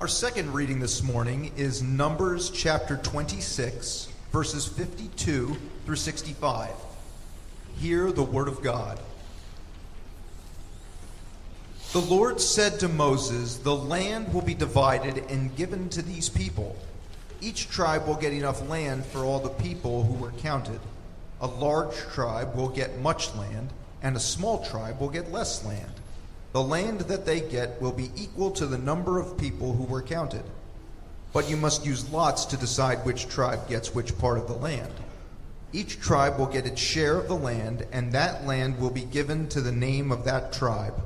Our second reading this morning is Numbers chapter 26, verses 52 through 65. Hear the word of God. The Lord said to Moses, The land will be divided and given to these people. Each tribe will get enough land for all the people who were counted. A large tribe will get much land, and a small tribe will get less land. The land that they get will be equal to the number of people who were counted. But you must use lots to decide which tribe gets which part of the land. Each tribe will get its share of the land, and that land will be given to the name of that tribe.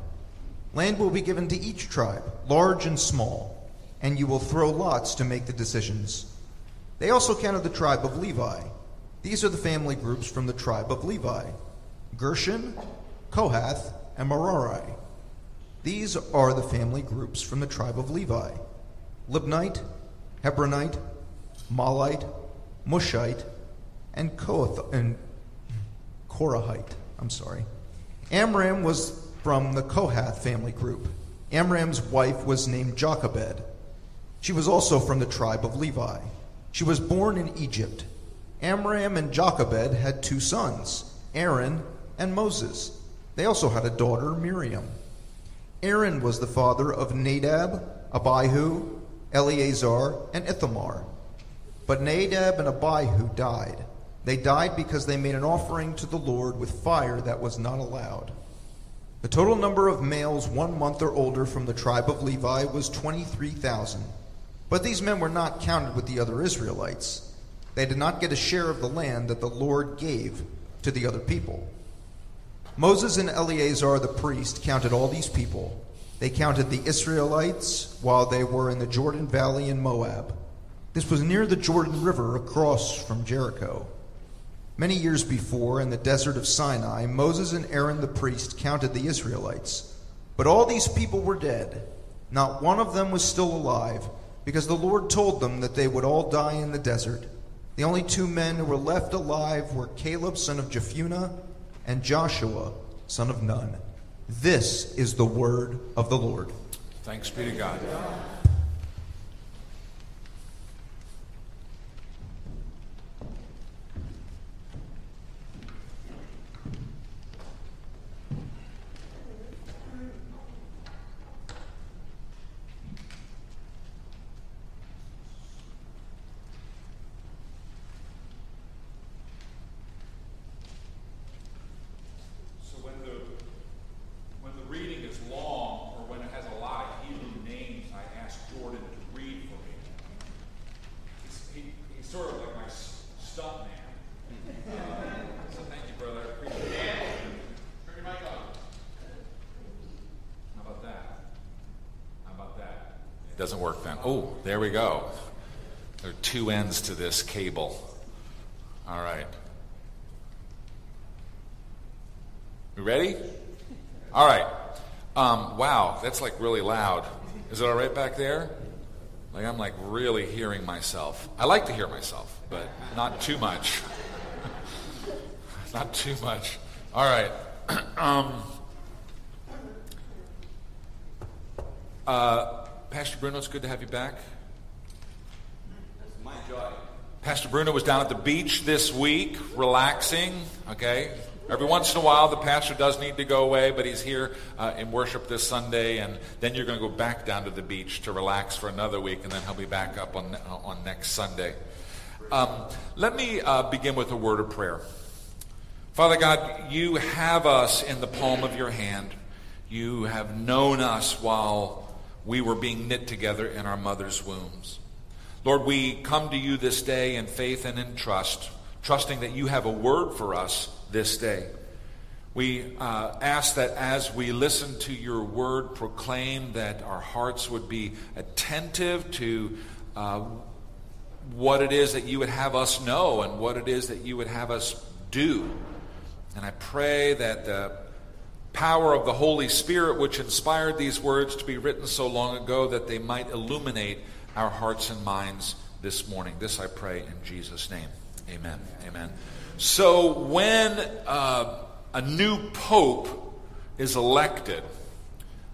Land will be given to each tribe, large and small, and you will throw lots to make the decisions. They also counted the tribe of Levi. These are the family groups from the tribe of Levi Gershon, Kohath, and Merari. These are the family groups from the tribe of Levi Libnite, Hebronite, Mahlite, Mushite, and Kohath and Korahite. I'm sorry. Amram was from the Kohath family group. Amram's wife was named Jochebed. She was also from the tribe of Levi. She was born in Egypt. Amram and Jochebed had two sons, Aaron and Moses. They also had a daughter, Miriam. Aaron was the father of Nadab, Abihu, Eleazar, and Ithamar. But Nadab and Abihu died. They died because they made an offering to the Lord with fire that was not allowed. The total number of males one month or older from the tribe of Levi was 23,000. But these men were not counted with the other Israelites. They did not get a share of the land that the Lord gave to the other people. Moses and Eleazar the priest counted all these people. They counted the Israelites while they were in the Jordan Valley in Moab. This was near the Jordan River across from Jericho. Many years before, in the desert of Sinai, Moses and Aaron the priest counted the Israelites. But all these people were dead. Not one of them was still alive, because the Lord told them that they would all die in the desert. The only two men who were left alive were Caleb, son of Jephunneh, and Joshua, son of Nun. This is the word of the Lord. Thanks be to God. So when the when the reading is long or when it has a lot of Hebrew names, I ask Jordan to read for me. He's, he, he's sort of like my s- stunt man. Uh, so thank you, brother. I appreciate it. Turn your mic on. How about that? How about that? It doesn't work then. Oh, there we go. There are two ends to this cable. All right. We ready? All right. Um, wow, that's like really loud. Is it all right back there? Like I'm like really hearing myself. I like to hear myself, but not too much. not too much. All right. um, uh, Pastor Bruno, it's good to have you back. My joy. Pastor Bruno was down at the beach this week, relaxing. Okay, every once in a while the pastor does need to go away, but he's here uh, in worship this Sunday, and then you're going to go back down to the beach to relax for another week, and then he'll be back up on on next Sunday. Um, let me uh, begin with a word of prayer. Father God, you have us in the palm of your hand. You have known us while we were being knit together in our mother's wombs. Lord, we come to you this day in faith and in trust, trusting that you have a word for us this day. We uh, ask that as we listen to your word proclaim, that our hearts would be attentive to uh, what it is that you would have us know and what it is that you would have us do. And I pray that the power of the Holy Spirit, which inspired these words to be written so long ago, that they might illuminate our hearts and minds this morning. This I pray in Jesus' name. Amen. Amen. So when uh, a new pope is elected,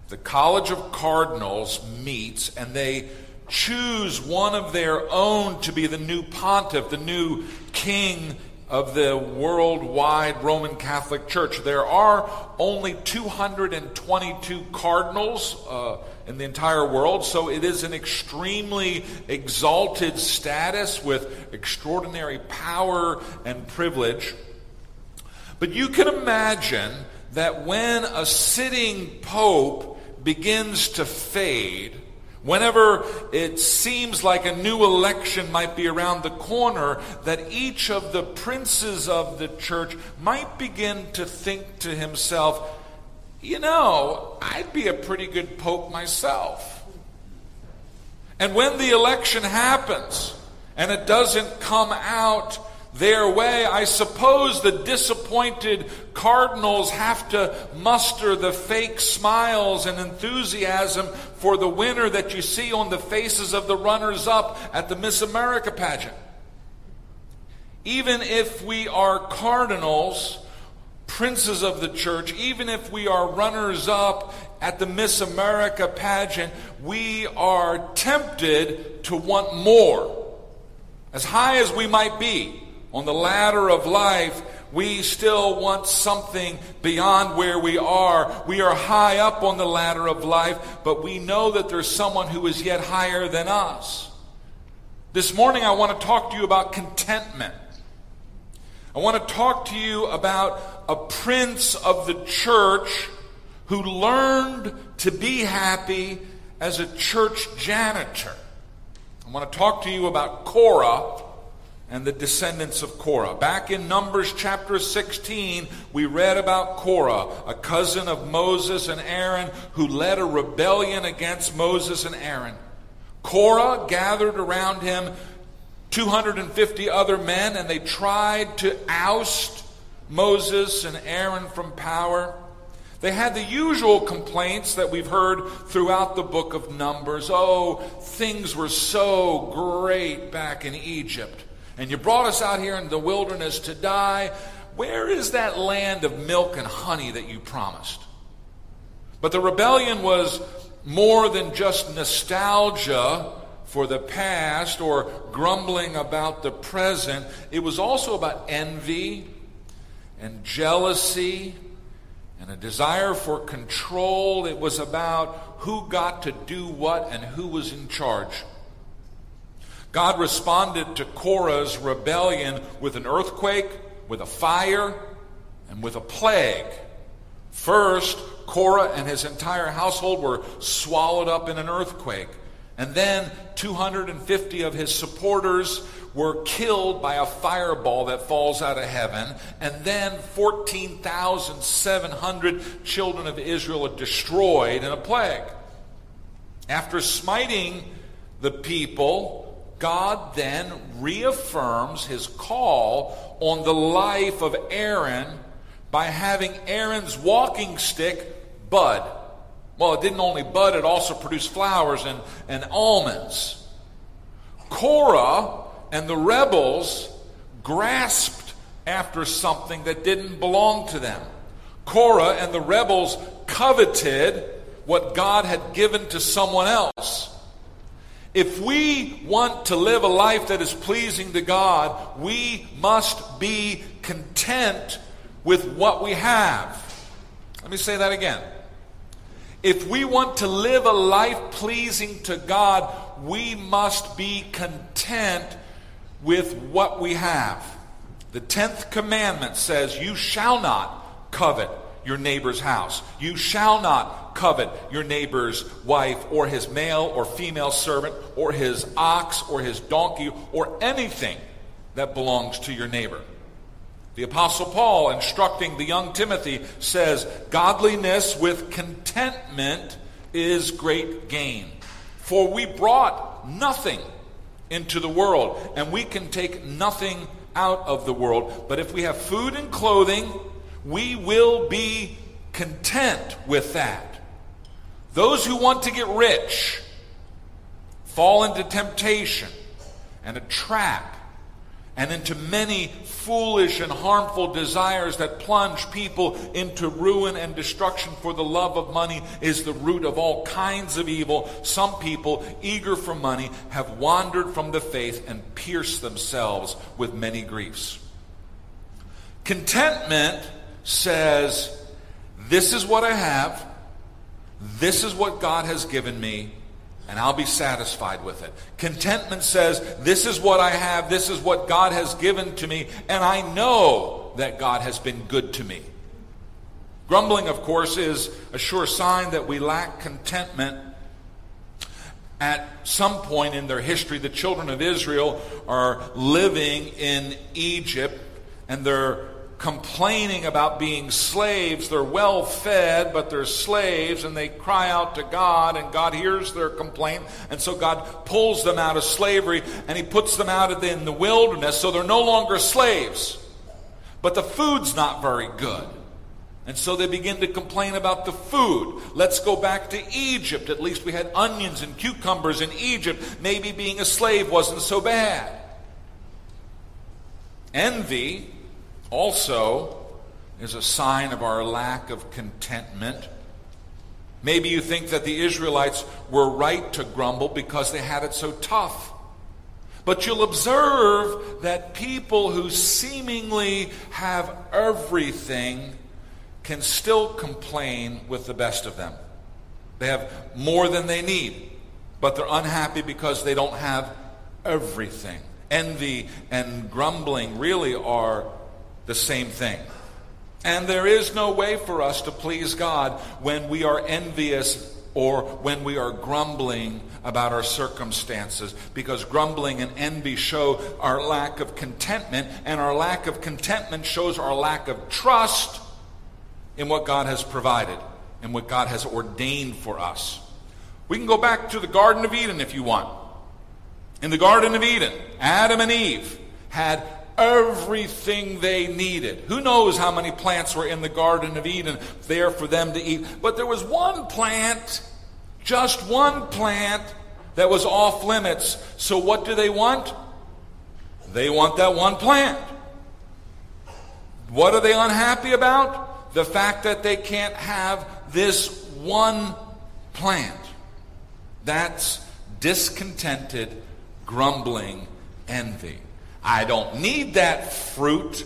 the College of Cardinals meets and they choose one of their own to be the new pontiff, the new king of the worldwide Roman Catholic Church. There are only 222 cardinals uh, in the entire world, so it is an extremely exalted status with extraordinary power and privilege. But you can imagine that when a sitting pope begins to fade, Whenever it seems like a new election might be around the corner, that each of the princes of the church might begin to think to himself, you know, I'd be a pretty good pope myself. And when the election happens and it doesn't come out their way. I suppose the disappointed cardinals have to muster the fake smiles and enthusiasm for the winner that you see on the faces of the runners up at the Miss America pageant. Even if we are cardinals, princes of the church, even if we are runners up at the Miss America pageant, we are tempted to want more. As high as we might be, on the ladder of life, we still want something beyond where we are. We are high up on the ladder of life, but we know that there's someone who is yet higher than us. This morning, I want to talk to you about contentment. I want to talk to you about a prince of the church who learned to be happy as a church janitor. I want to talk to you about Korah and the descendants of Korah. Back in Numbers chapter 16, we read about Korah, a cousin of Moses and Aaron, who led a rebellion against Moses and Aaron. Korah gathered around him 250 other men, and they tried to oust Moses and Aaron from power. They had the usual complaints that we've heard throughout the book of Numbers. Oh, things were so great back in Egypt and you brought us out here in the wilderness to die. Where is that land of milk and honey that you promised? But the rebellion was more than just nostalgia for the past or grumbling about the present. It was also about envy and jealousy and a desire for control. It was about who got to do what and who was in charge. God responded to Korah's rebellion with an earthquake, with a fire, and with a plague. First, Korah and his entire household were swallowed up in an earthquake. And then 250 of his supporters were killed by a fireball that falls out of heaven. And then 14,700 children of Israel are destroyed in a plague. After smiting the people, God then reaffirms his call on the life of Aaron by having Aaron's walking stick bud. Well, it didn't only bud, it also produced flowers and, and almonds. Korah and the rebels grasped after something that didn't belong to them. Korah and the rebels coveted what God had given to someone else. If we want to live a life that is pleasing to God, we must be content with what we have. Let me say that again. If we want to live a life pleasing to God, we must be content with what we have. The 10th commandment says, You shall not covet your neighbor's house. You shall covet your neighbor's wife or his male or female servant or his ox or his donkey or anything that belongs to your neighbor. The Apostle Paul, instructing the young Timothy, says, Godliness with contentment is great gain. For we brought nothing into the world, and we can take nothing out of the world. But if we have food and clothing, we will be content with that. Those who want to get rich fall into temptation and a trap and into many foolish and harmful desires that plunge people into ruin and destruction for the love of money is the root of all kinds of evil. Some people, eager for money, have wandered from the faith and pierced themselves with many griefs. Contentment says, This is what I have, this is what God has given me, and I'll be satisfied with it. Contentment says, This is what I have, this is what God has given to me, and I know that God has been good to me. Grumbling, of course, is a sure sign that we lack contentment. At some point in their history, the children of Israel are living in Egypt and they're complaining about being slaves. They're well fed, but they're slaves, and they cry out to God, and God hears their complaint. And so God pulls them out of slavery, and He puts them out in the wilderness, so they're no longer slaves. But the food's not very good. And so they begin to complain about the food. Let's go back to Egypt. At least we had onions and cucumbers in Egypt. Maybe being a slave wasn't so bad. Envy also is a sign of our lack of contentment. Maybe you think that the Israelites were right to grumble because they had it so tough. But you'll observe that people who seemingly have everything can still complain with the best of them. They have more than they need, but they're unhappy because they don't have everything. Envy and grumbling really are the same thing. And there is no way for us to please God when we are envious or when we are grumbling about our circumstances because grumbling and envy show our lack of contentment and our lack of contentment shows our lack of trust in what God has provided and what God has ordained for us. We can go back to the Garden of Eden if you want. In the Garden of Eden, Adam and Eve had everything they needed. Who knows how many plants were in the Garden of Eden there for them to eat? But there was one plant, just one plant, that was off limits. So what do they want? They want that one plant. What are they unhappy about? The fact that they can't have this one plant. That's discontented, grumbling, envy. I don't need that fruit.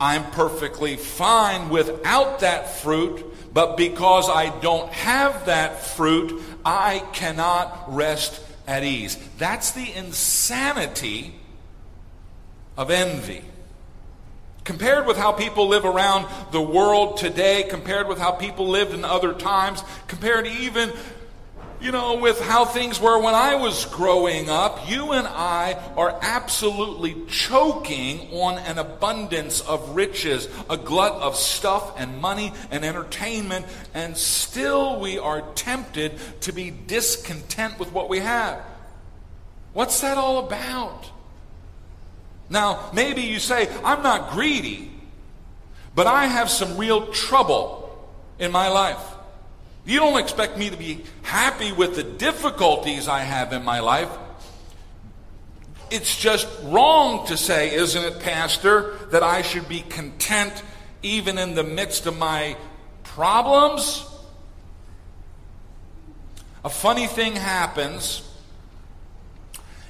I'm perfectly fine without that fruit. But because I don't have that fruit, I cannot rest at ease. That's the insanity of envy. Compared with how people live around the world today, compared with how people lived in other times, compared even you know, with how things were when I was growing up, you and I are absolutely choking on an abundance of riches, a glut of stuff and money and entertainment, and still we are tempted to be discontent with what we have. What's that all about? Now, maybe you say, I'm not greedy, but I have some real trouble in my life. You don't expect me to be happy with the difficulties I have in my life. It's just wrong to say, isn't it, Pastor, that I should be content even in the midst of my problems? A funny thing happens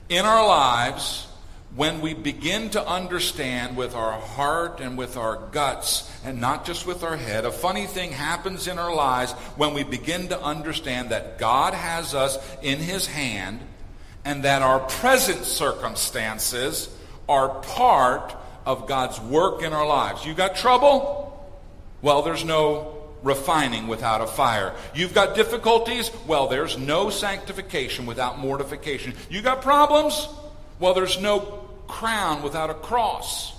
in our lives when we begin to understand with our heart and with our guts, and not just with our head, a funny thing happens in our lives when we begin to understand that God has us in His hand and that our present circumstances are part of God's work in our lives. You got trouble? Well, there's no refining without a fire. You've got difficulties? Well, there's no sanctification without mortification. You got problems? Well, there's no crown without a cross.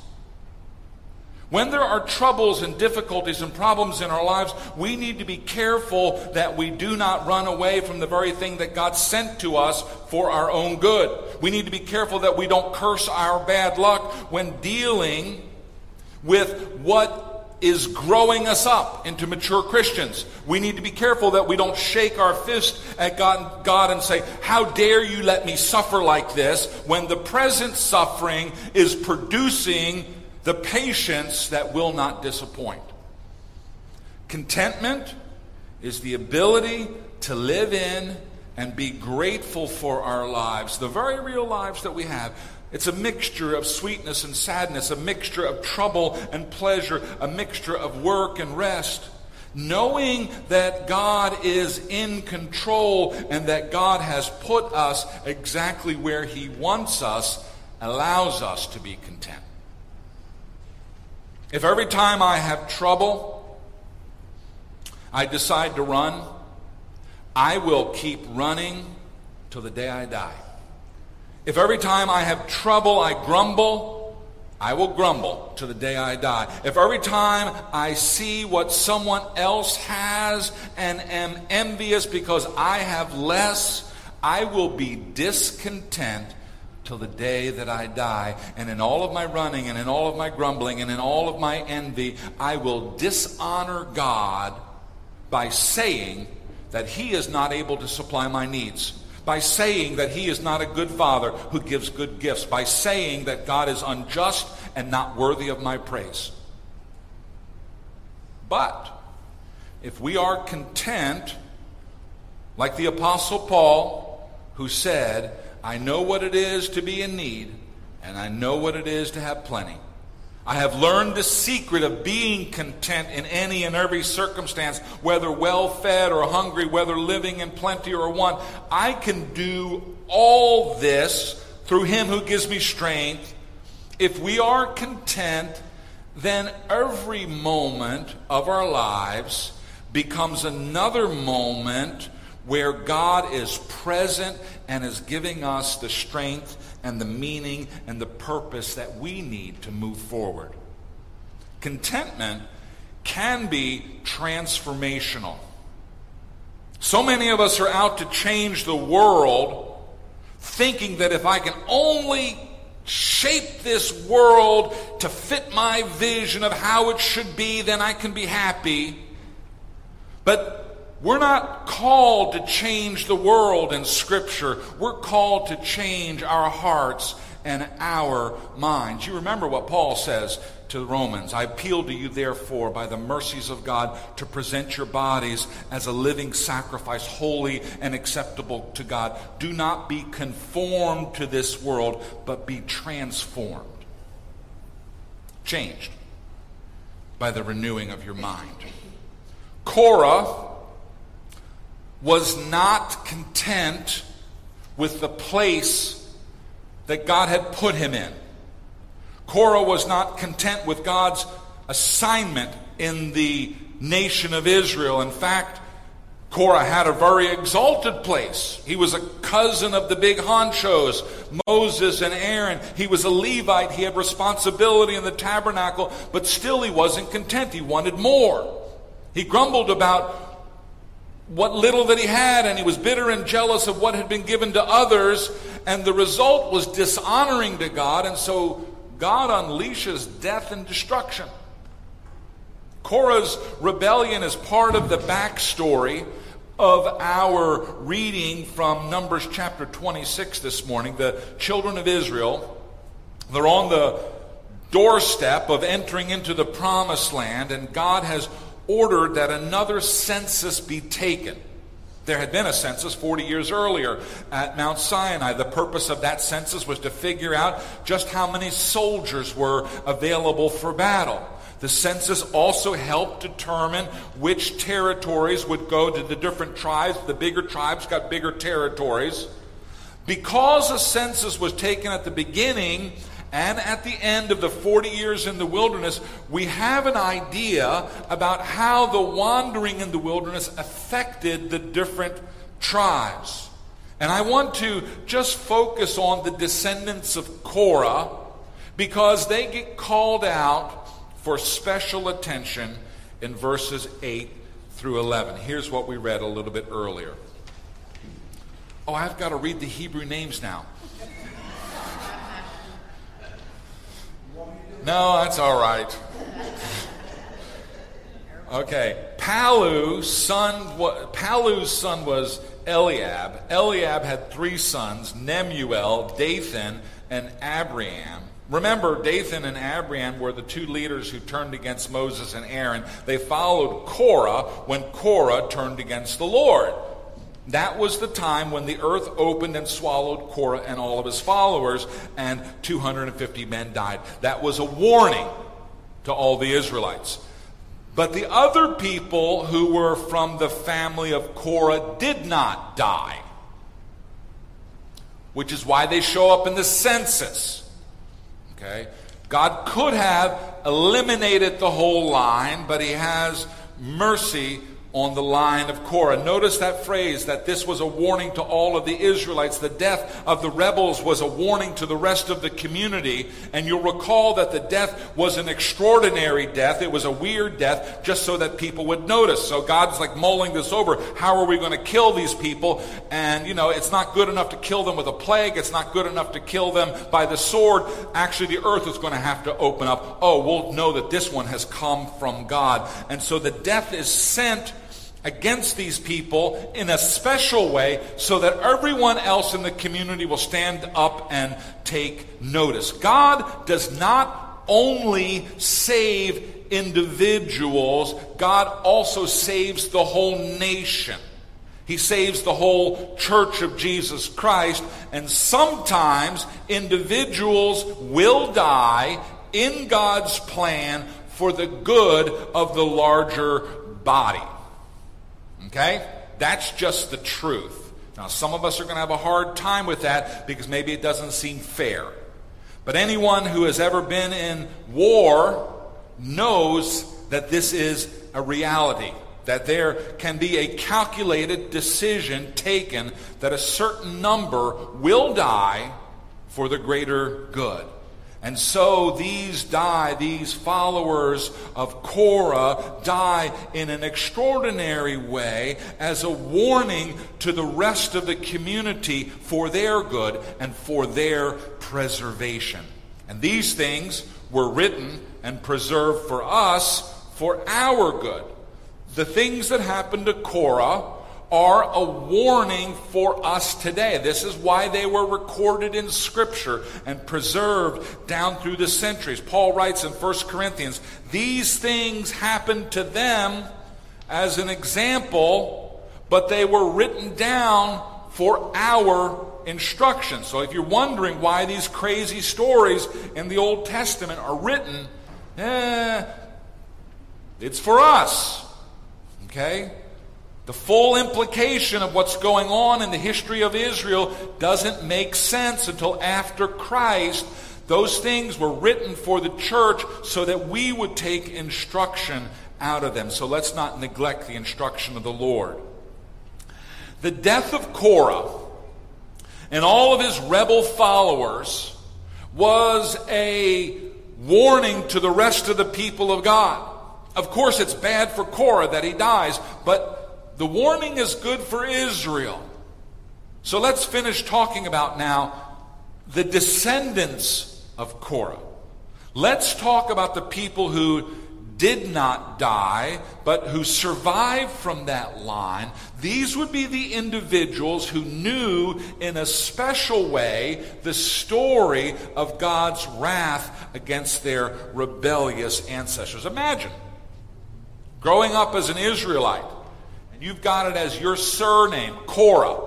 When there are troubles and difficulties and problems in our lives, we need to be careful that we do not run away from the very thing that God sent to us for our own good. We need to be careful that we don't curse our bad luck when dealing with what is growing us up into mature Christians. We need to be careful that we don't shake our fist at God, God and say, How dare you let me suffer like this when the present suffering is producing the patience that will not disappoint. Contentment is the ability to live in and be grateful for our lives, the very real lives that we have. It's a mixture of sweetness and sadness, a mixture of trouble and pleasure, a mixture of work and rest. Knowing that God is in control and that God has put us exactly where He wants us allows us to be content. If every time I have trouble, I decide to run, I will keep running till the day I die. If every time I have trouble I grumble, I will grumble to the day I die. If every time I see what someone else has and am envious because I have less, I will be discontent till the day that I die. And in all of my running and in all of my grumbling and in all of my envy, I will dishonor God by saying that He is not able to supply my needs by saying that he is not a good father who gives good gifts, by saying that God is unjust and not worthy of my praise. But if we are content, like the Apostle Paul, who said, I know what it is to be in need, and I know what it is to have plenty. I have learned the secret of being content in any and every circumstance, whether well fed or hungry, whether living in plenty or want. I can do all this through Him who gives me strength. If we are content, then every moment of our lives becomes another moment where God is present and is giving us the strength and the meaning and the purpose that we need to move forward. Contentment can be transformational. So many of us are out to change the world, thinking that if I can only shape this world to fit my vision of how it should be, then I can be happy. But we're not called to change the world in Scripture. We're called to change our hearts and our minds. You remember what Paul says to the Romans I appeal to you, therefore, by the mercies of God, to present your bodies as a living sacrifice, holy and acceptable to God. Do not be conformed to this world, but be transformed, changed by the renewing of your mind. Korah was not content with the place that God had put him in. Korah was not content with God's assignment in the nation of Israel. In fact, Korah had a very exalted place. He was a cousin of the big honchos, Moses and Aaron. He was a Levite. He had responsibility in the tabernacle, but still he wasn't content. He wanted more. He grumbled about what little that he had, and he was bitter and jealous of what had been given to others, and the result was dishonoring to God, and so God unleashes death and destruction. Korah's rebellion is part of the backstory of our reading from Numbers chapter 26 this morning. The children of Israel, they're on the doorstep of entering into the promised land, and God has ordered that another census be taken. There had been a census 40 years earlier at Mount Sinai. The purpose of that census was to figure out just how many soldiers were available for battle. The census also helped determine which territories would go to the different tribes. The bigger tribes got bigger territories. Because a census was taken at the beginning, and at the end of the 40 years in the wilderness, we have an idea about how the wandering in the wilderness affected the different tribes. And I want to just focus on the descendants of Korah because they get called out for special attention in verses 8 through 11. Here's what we read a little bit earlier. Oh, I've got to read the Hebrew names now. No, that's all right. Okay, Palu's son, Palu's son was Eliab. Eliab had three sons, Nemuel, Dathan, and Abiram. Remember, Dathan and Abiram were the two leaders who turned against Moses and Aaron. They followed Korah when Korah turned against the Lord. That was the time when the earth opened and swallowed Korah and all of his followers, and 250 men died. That was a warning to all the Israelites. But the other people who were from the family of Korah did not die, which is why they show up in the census. Okay? God could have eliminated the whole line, but He has mercy on the line of Korah. Notice that phrase that this was a warning to all of the Israelites. The death of the rebels was a warning to the rest of the community. And you'll recall that the death was an extraordinary death. It was a weird death just so that people would notice. So God's like mulling this over. How are we going to kill these people? And, you know, it's not good enough to kill them with a plague. It's not good enough to kill them by the sword. Actually, the earth is going to have to open up. Oh, we'll know that this one has come from God. And so the death is sent against these people in a special way so that everyone else in the community will stand up and take notice. God does not only save individuals, God also saves the whole nation. He saves the whole church of Jesus Christ, and sometimes individuals will die in God's plan for the good of the larger body. Okay? That's just the truth. Now, some of us are going to have a hard time with that because maybe it doesn't seem fair. But anyone who has ever been in war knows that this is a reality. That there can be a calculated decision taken that a certain number will die for the greater good. And so these die, these followers of Korah die in an extraordinary way as a warning to the rest of the community for their good and for their preservation. And these things were written and preserved for us for our good. The things that happened to Korah are a warning for us today. This is why they were recorded in Scripture and preserved down through the centuries. Paul writes in 1 Corinthians, These things happened to them as an example, but they were written down for our instruction. So if you're wondering why these crazy stories in the Old Testament are written, eh, it's for us. Okay? The full implication of what's going on in the history of Israel doesn't make sense until after Christ. Those things were written for the church so that we would take instruction out of them. So let's not neglect the instruction of the Lord. The death of Korah and all of his rebel followers was a warning to the rest of the people of God. Of course, it's bad for Korah that he dies, but the warning is good for Israel. So let's finish talking about now the descendants of Korah. Let's talk about the people who did not die, but who survived from that line. These would be the individuals who knew in a special way the story of God's wrath against their rebellious ancestors. Imagine growing up as an Israelite and you've got it as your surname, Korah.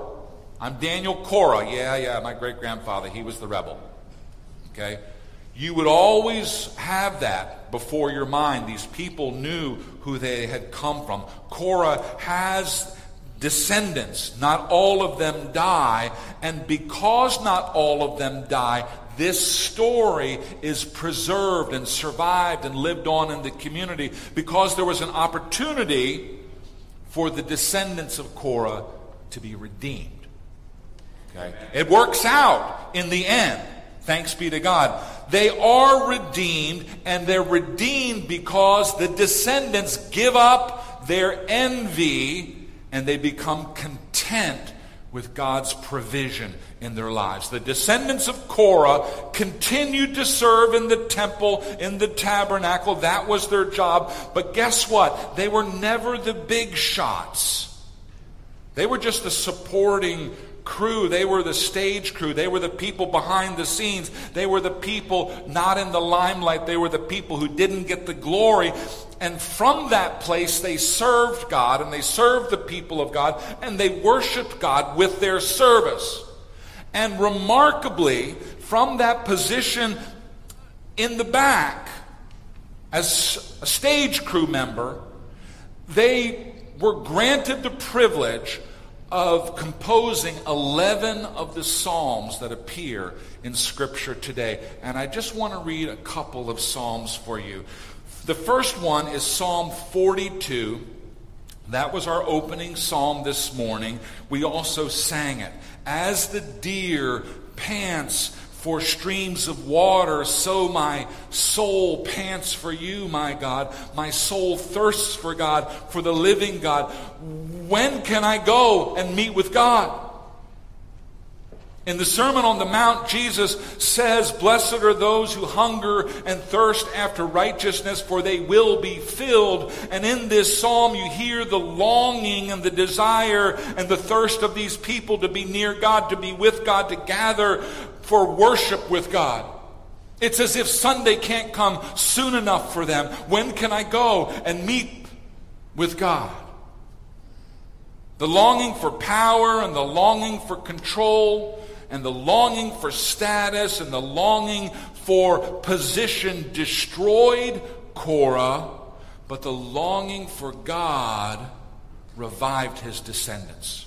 I'm Daniel Korah. Yeah, yeah, my great grandfather, he was the rebel. Okay? You would always have that before your mind. These people knew who they had come from. Korah has descendants. Not all of them die. And because not all of them die, this story is preserved and survived and lived on in the community because there was an opportunity for the descendants of Korah to be redeemed. Okay? It works out in the end. Thanks be to God. They are redeemed, and they're redeemed because the descendants give up their envy and they become content with God's provision in their lives. The descendants of Korah continued to serve in the temple, in the tabernacle. That was their job. But guess what? They were never the big shots. They were just the supporting crew. They were the stage crew. They were the people behind the scenes. They were the people not in the limelight. They were the people who didn't get the glory. And from that place, they served God and they served the people of God and they worshiped God with their service. And remarkably, from that position in the back, as a stage crew member, they were granted the privilege of composing 11 of the Psalms that appear in Scripture today. And I just want to read a couple of Psalms for you. The first one is Psalm 42. That was our opening psalm this morning. We also sang it. As the deer pants for streams of water, so my soul pants for you, my God. My soul thirsts for God, for the living God. When can I go and meet with God? In the Sermon on the Mount, Jesus says, Blessed are those who hunger and thirst after righteousness, for they will be filled. And in this psalm, you hear the longing and the desire and the thirst of these people to be near God, to be with God, to gather for worship with God. It's as if Sunday can't come soon enough for them. When can I go and meet with God? The longing for power and the longing for control and the longing for status and the longing for position destroyed Korah, but the longing for God revived his descendants.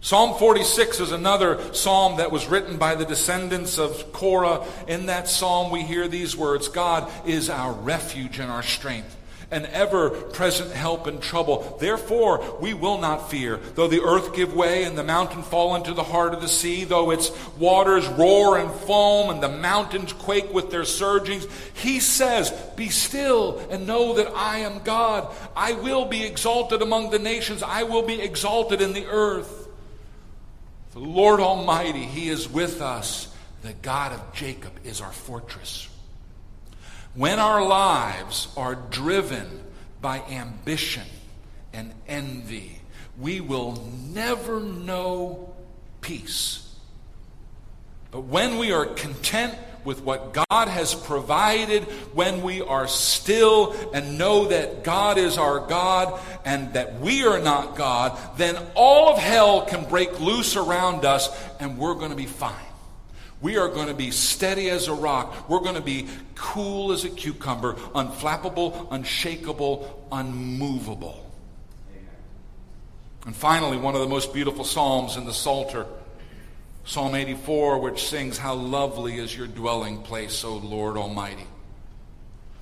Psalm 46 is another psalm that was written by the descendants of Korah. In that psalm, we hear these words God is our refuge and our strength an ever present help in trouble. Therefore, we will not fear. Though the earth give way and the mountain fall into the heart of the sea, though its waters roar and foam and the mountains quake with their surgings, he says, Be still and know that I am God. I will be exalted among the nations, I will be exalted in the earth. The Lord Almighty, He is with us. The God of Jacob is our fortress. When our lives are driven by ambition and envy, we will never know peace. But when we are content with what God has provided, when we are still and know that God is our God and that we are not God, then all of hell can break loose around us and we're going to be fine. We are going to be steady as a rock. We're going to be cool as a cucumber, unflappable, unshakable, unmovable. And finally, one of the most beautiful psalms in the Psalter, Psalm 84, which sings, How lovely is your dwelling place, O Lord Almighty.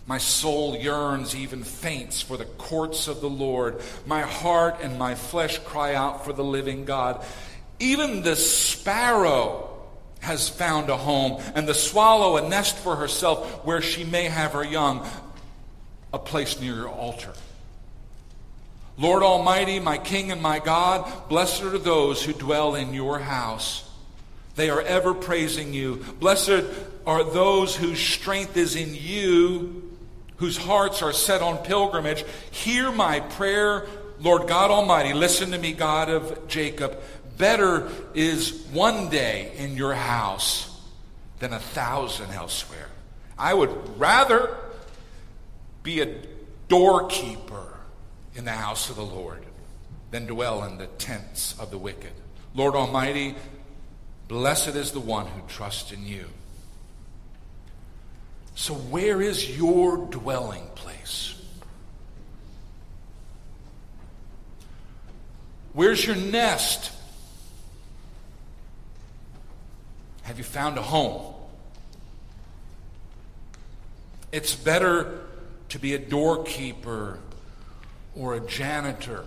My soul yearns, even faints, for the courts of the Lord. My heart and my flesh cry out for the living God. Even the sparrow has found a home, and the swallow a nest for herself where she may have her young, a place near your altar. Lord Almighty, my King and my God, blessed are those who dwell in your house. They are ever praising you. Blessed are those whose strength is in you, whose hearts are set on pilgrimage. Hear my prayer, Lord God Almighty. Listen to me, God of Jacob. Better is one day in your house than a thousand elsewhere. I would rather be a doorkeeper in the house of the Lord than dwell in the tents of the wicked. Lord Almighty, blessed is the one who trusts in you. So, where is your dwelling place? Where's your nest? Have you found a home? It's better to be a doorkeeper or a janitor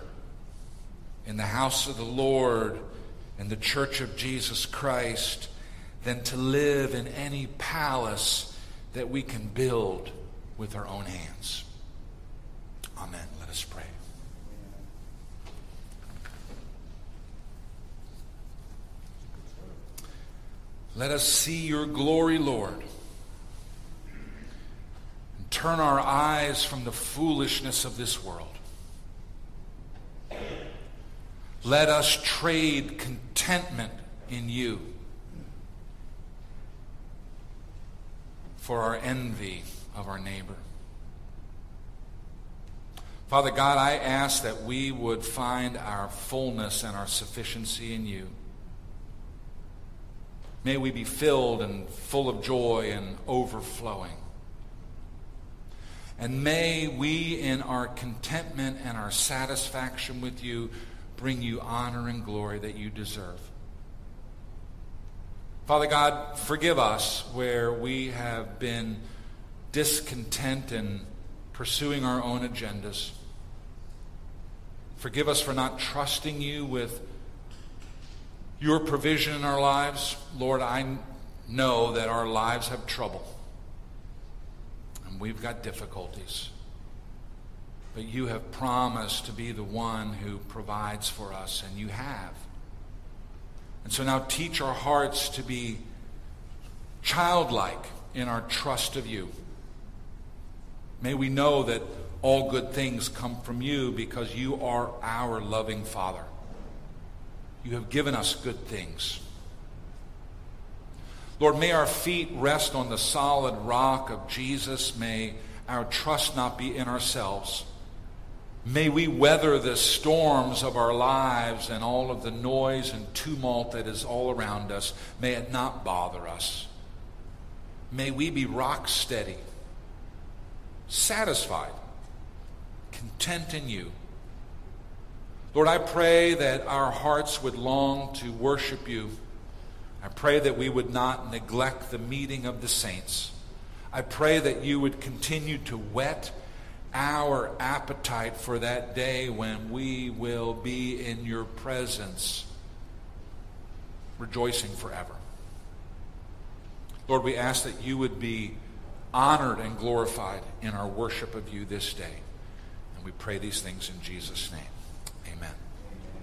in the house of the Lord and the church of Jesus Christ than to live in any palace that we can build with our own hands. Amen. Let us pray. Let us see your glory, Lord. And turn our eyes from the foolishness of this world. Let us trade contentment in you for our envy of our neighbor. Father God, I ask that we would find our fullness and our sufficiency in you. May we be filled and full of joy and overflowing. And may we, in our contentment and our satisfaction with you, bring you honor and glory that you deserve. Father God, forgive us where we have been discontent and pursuing our own agendas. Forgive us for not trusting you with your provision in our lives. Lord, I know that our lives have trouble and we've got difficulties. But you have promised to be the one who provides for us, and you have. And so now teach our hearts to be childlike in our trust of you. May we know that all good things come from you because you are our loving Father. You have given us good things. Lord, may our feet rest on the solid rock of Jesus. May our trust not be in ourselves. May we weather the storms of our lives and all of the noise and tumult that is all around us. May it not bother us. May we be rock steady satisfied, content in you. Lord, I pray that our hearts would long to worship you. I pray that we would not neglect the meeting of the saints. I pray that you would continue to whet our appetite for that day when we will be in your presence, rejoicing forever. Lord, we ask that you would be honored and glorified in our worship of you this day. And we pray these things in Jesus' name. Amen.